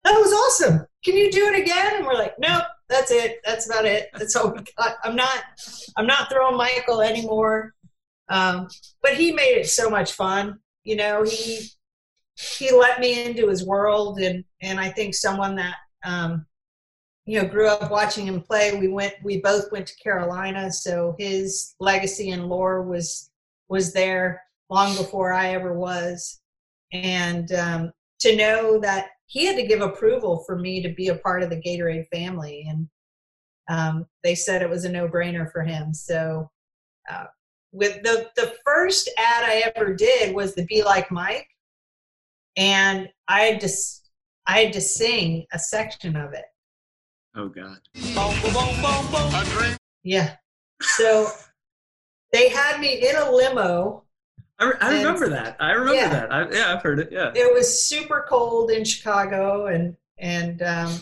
that was awesome. Can you do it again? And we're like, nope, that's it. That's about it. That's all we got. I'm not, I'm not throwing Michael anymore. Um, but he made it so much fun. You know, he, he let me into his world and, and I think someone that, um, you know grew up watching him play we went we both went to carolina so his legacy and lore was was there long before i ever was. And um, to know that he had to give approval for me to be a part of the gatorade family and um, they said it was a no-brainer for him. So uh, with the the first ad i ever did was the be like mike. And i had to i had to sing a section of it. Oh God. Yeah. So they had me in a limo I, re- I remember that. I remember Yeah. that. I, yeah, I've heard it. Yeah. it was super cold in Chicago, and and um,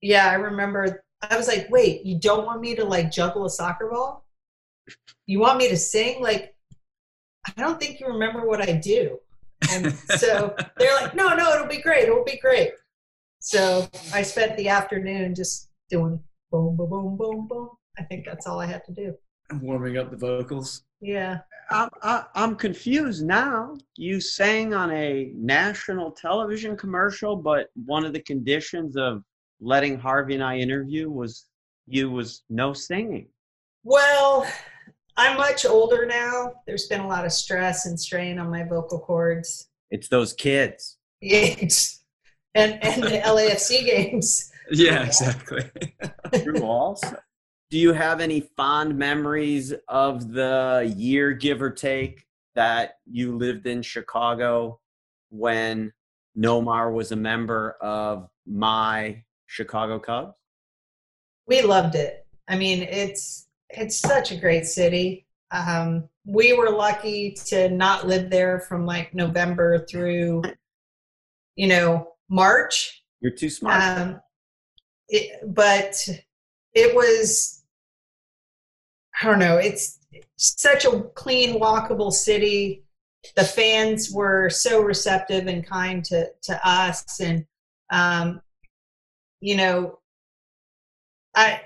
yeah, I remember. I was like, "Wait, you don't want me to like juggle a soccer ball? You want me to sing? Like, I don't think you remember what I do." And so they're like, "No, no, it'll be great. It'll be great." So I spent the afternoon just doing boom, boom, boom, boom, boom. I think that's all I had to do. warming up the vocals. Yeah. I'm, I- I'm confused now. You sang on a national television commercial, but one of the conditions of letting Harvey and I interview was you was no singing. Well, I'm much older now. There's been a lot of stress and strain on my vocal cords. It's those kids. Yes. And and the LAFC games. Yeah, exactly. True also. Do you have any fond memories of the year, give or take, that you lived in Chicago when Nomar was a member of my Chicago Cubs? We loved it. I mean, it's it's such a great city. Um, we were lucky to not live there from like November through, you know, March. You're too smart. Um, it, but it was, I don't know, it's such a clean, walkable city. The fans were so receptive and kind to, to us. And, um, you know, I,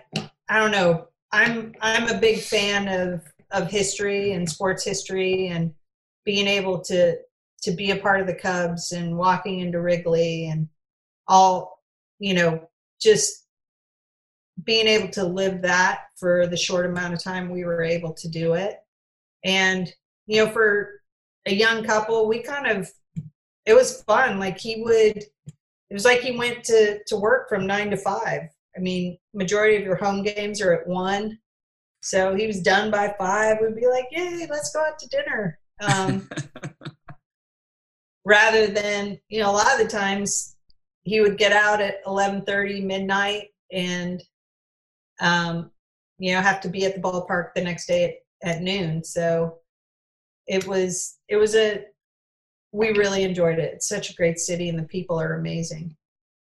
I don't know. I'm, I'm a big fan of, of history and sports history and being able to, to be a part of the Cubs and walking into Wrigley and all, you know, just being able to live that for the short amount of time we were able to do it. And, you know, for a young couple, we kind of, it was fun. Like he would, it was like he went to, to work from nine to five. I mean, majority of your home games are at one. So he was done by five. We'd be like, yay, let's go out to dinner. Um, rather than, you know, a lot of the times he would get out at 11:30 midnight and um, you know have to be at the ballpark the next day at, at noon. So it was it was a we really enjoyed it. It's such a great city and the people are amazing.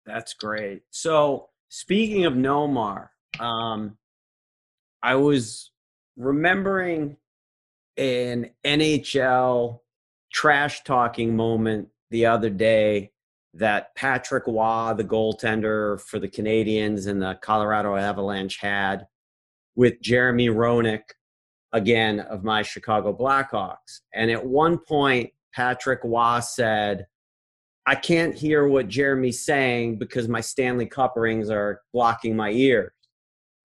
That's great. So speaking of Nomar, um, I was remembering an NHL trash talking moment the other day that Patrick Roy, the goaltender for the Canadiens and the Colorado Avalanche, had with Jeremy Roenick, again of my Chicago Blackhawks. And at one point, Patrick Roy said, I can't hear what Jeremy's saying because my Stanley Cup rings are blocking my ears.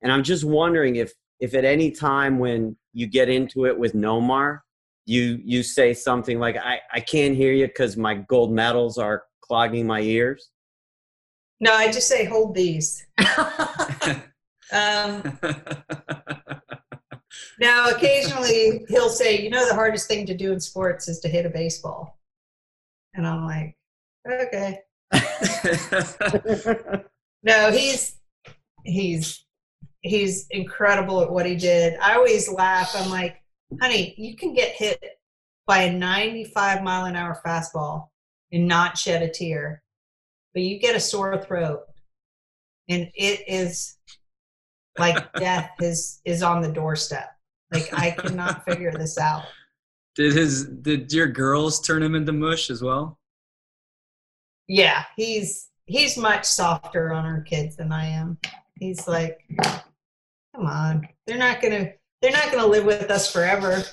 And I'm just wondering if if at any time when you get into it with Nomar, you you say something like I, I can't hear you because my gold medals are clogging my ears. no i just say hold these um, now occasionally he'll say you know the hardest thing to do in sports is to hit a baseball and i'm like okay No, he's he's he's incredible at what he did. I always laugh. I'm like, honey, you can get hit by a 95 mile an hour fastball and not shed a tear, but you get a sore throat, and it is like death is is on the doorstep. Like I cannot figure this out. did his did your girls turn him into mush as well? Yeah, he's he's much softer on our kids than I am. He's like, come on, they're not gonna they're not gonna live with us forever.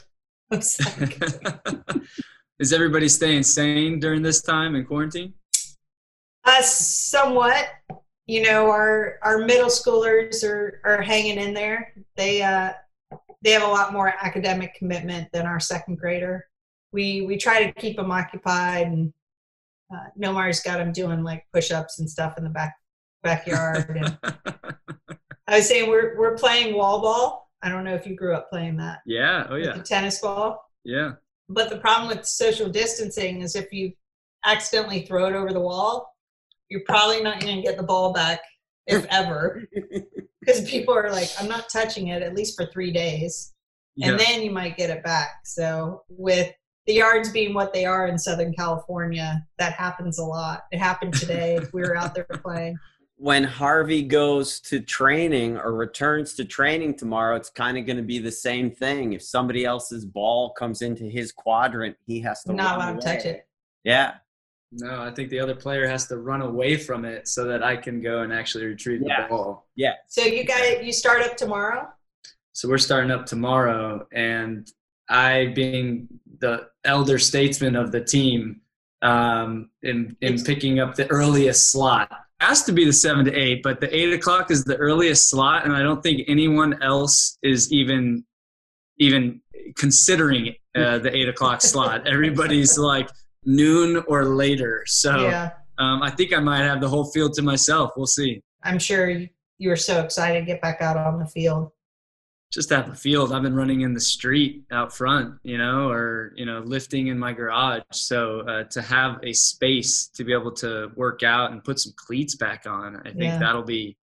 Like, Is everybody staying sane during this time in quarantine? uh, somewhat, you know, our our middle schoolers are are hanging in there. They uh they have a lot more academic commitment than our second grader. We we try to keep them occupied and uh, Nomar's got them doing like push-ups and stuff in the back backyard and I was saying we're we're playing wall ball. I don't know if you grew up playing that. yeah. Oh yeah. Tennis ball. Yeah. But the problem with social distancing is if you accidentally throw it over the wall, you're probably not going to get the ball back, if ever, because people are like, "I'm not touching it at least for three days." and Yeah. then you might get it back. So with the yards being what they are in Southern California, that happens a lot. It happened today. we were out there playing. When Harvey goes to training or returns to training tomorrow, it's kind of going to be the same thing. If somebody else's ball comes into his quadrant, he has to not run allowed to touch it. Yeah, No, I think the other player has to run away from it so that I can go and actually retrieve Yeah. the ball. yeah. So you guys, you start up tomorrow. So we're starting up tomorrow, and I, being the elder statesman of the team, um, in in picking up the earliest slot. Has to be the seven to eight, but the eight o'clock is the earliest slot, and I don't think anyone else is even even considering uh, the eight o'clock slot. Everybody's like noon or later. So Yeah, um, I think I might have the whole field to myself. We'll see. I'm sure you, you were so excited to get back out on the field. Just to have a field. I've been running in the street out front, you know, or you know, lifting in my garage. So uh, to have a space to be able to work out and put some cleats back on, I think Yeah. that'll be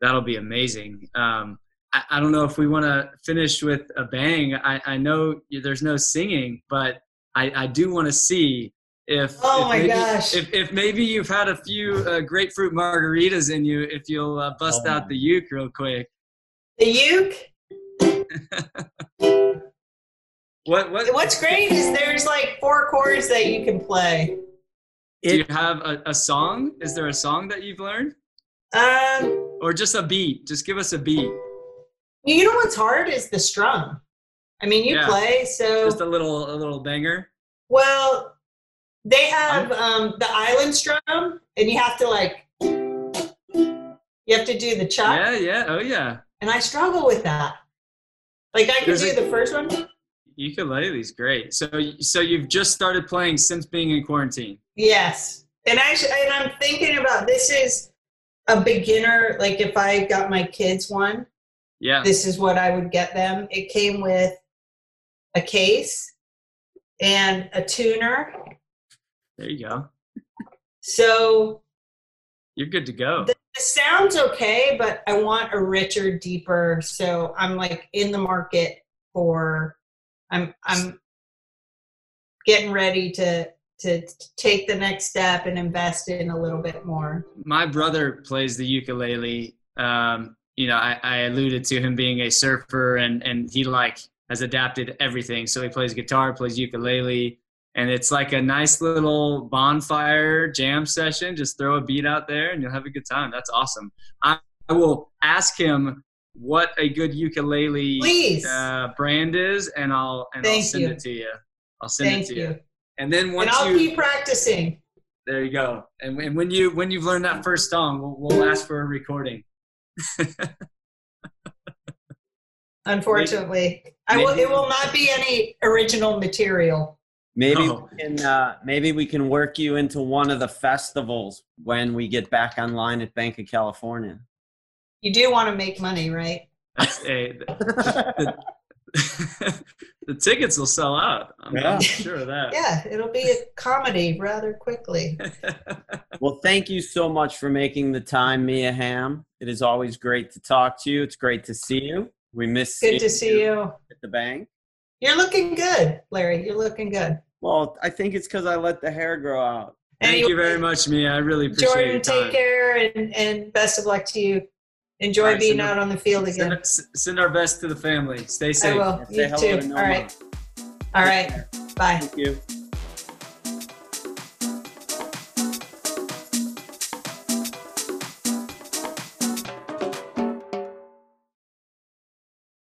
that'll be amazing. Um, I, I don't know if we want to finish with a bang. I, I know there's no singing, but I, I do want to see if Oh if my maybe, gosh. if, if maybe you've had a few uh, grapefruit margaritas in you, if you'll uh, bust Oh out the uke real quick. The uke. What what What's great is there's like four chords that you can play. Do you have a, a song? Is there a song that you've learned? Um, Or just a beat? Just give us a beat. you know what's hard is the strum. I mean, you Yeah. play so Just a little a little banger. well. They have um, the island strum, and you have to like you have to do the chop, Yeah, yeah, oh yeah. and I struggle with that. Like I could There's do a- the first one. Ukulele's great. So so you've just started playing since being in quarantine. Yes, and actually, and I'm thinking about this is a beginner. Like if I got my kids one, Yeah. this is what I would get them. It came with a case and a tuner. There you go. So You're good to go. the, the sound's okay, but I want a richer, deeper. So I'm like in the market for. I'm I'm getting ready to to take the next step and invest in a little bit more. My brother plays the ukulele. Um, you know, I, I alluded to him being a surfer and and he like has adapted everything. So he plays guitar, plays ukulele, and it's like a nice little bonfire jam session. Just throw a beat out there and you'll have a good time. That's awesome. I, I will ask him what a good ukulele uh, brand is, and I'll and I'll send you. it to you. I'll send thank it to you. you. And then once And I'll you keep practicing. there you go. And, and when you when you've learned that first song, we'll, we'll ask for a recording. Unfortunately, I will. It will not be any original material. Maybe Oh. we can uh, maybe we can work you into one of the festivals when we get back online at Banc of California. You do want to make money, right? That's a, the, the tickets will sell out. I'm, Yeah. Sure of that. Yeah, it'll be a comedy rather quickly. Well, thank you so much for making the time, Mia Hamm. It is always great to talk to you. It's great to see you. We miss Good to seeing see you. at the bank. You're looking good, Larry. You're looking good. Well, I think it's because I let the hair grow out. Thank you very much, Mia. I really appreciate it. Jordan, your time. take care and, and best of luck to you. Enjoy All right, being out our- on the field Send, again. s- send our best to the family. Stay safe. I safe. will. You hello too. All right. All right. Bye. Thank you.